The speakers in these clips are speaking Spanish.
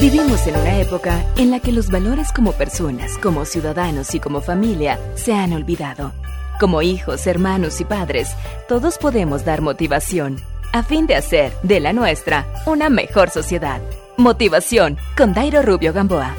Vivimos en una época en la que los valores como personas, como ciudadanos y como familia se han olvidado. Como hijos, hermanos y padres, todos podemos dar motivación a fin de hacer de la nuestra una mejor sociedad. Motivación con Dairo Rubio Gamboa.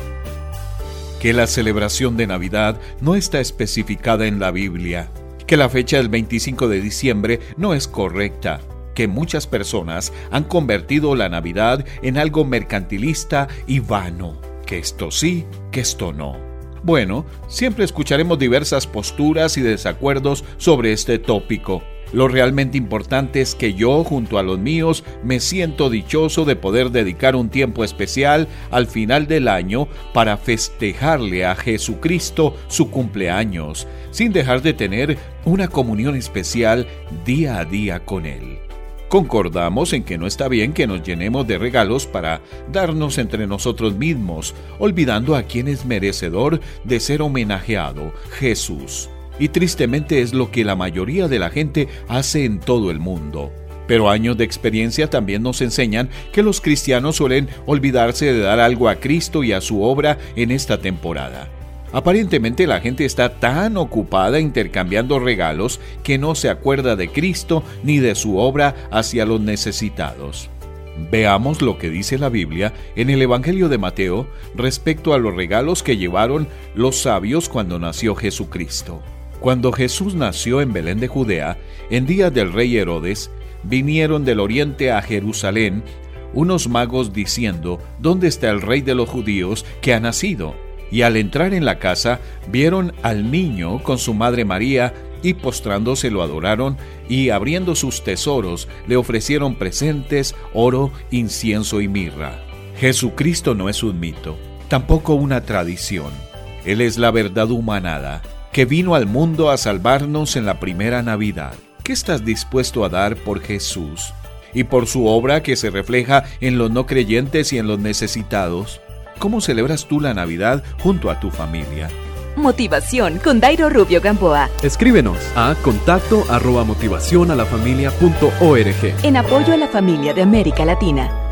Que la celebración de Navidad no está especificada en la Biblia. Que la fecha del 25 de diciembre no es correcta que muchas personas han convertido la Navidad en algo mercantilista y vano, que esto sí, que esto no. Bueno, siempre escucharemos diversas posturas y desacuerdos sobre este tópico. Lo realmente importante es que yo, junto a los míos, me siento dichoso de poder dedicar un tiempo especial al final del año para festejarle a Jesucristo su cumpleaños, sin dejar de tener una comunión especial día a día con Él. Concordamos en que no está bien que nos llenemos de regalos para darnos entre nosotros mismos, olvidando a quien es merecedor de ser homenajeado, Jesús. Y tristemente es lo que la mayoría de la gente hace en todo el mundo. Pero años de experiencia también nos enseñan que los cristianos suelen olvidarse de dar algo a Cristo y a su obra en esta temporada. Aparentemente la gente está tan ocupada intercambiando regalos que no se acuerda de Cristo ni de su obra hacia los necesitados. Veamos lo que dice la Biblia en el Evangelio de Mateo respecto a los regalos que llevaron los sabios cuando nació Jesucristo. Cuando Jesús nació en Belén de Judea, en día del rey Herodes, vinieron del oriente a Jerusalén unos magos diciendo, ¿Dónde está el rey de los judíos que ha nacido? Y al entrar en la casa vieron al niño con su madre María y postrándose lo adoraron y abriendo sus tesoros le ofrecieron presentes, oro, incienso y mirra. Jesucristo no es un mito, tampoco una tradición. Él es la verdad humanada, que vino al mundo a salvarnos en la primera Navidad. ¿Qué estás dispuesto a dar por Jesús? Y por su obra que se refleja en los no creyentes y en los necesitados. ¿Cómo celebras tú la Navidad junto a tu familia? Motivación con Dairo Rubio Gamboa. Escríbenos a contacto arroba motivación a la familia En apoyo a la familia de América Latina.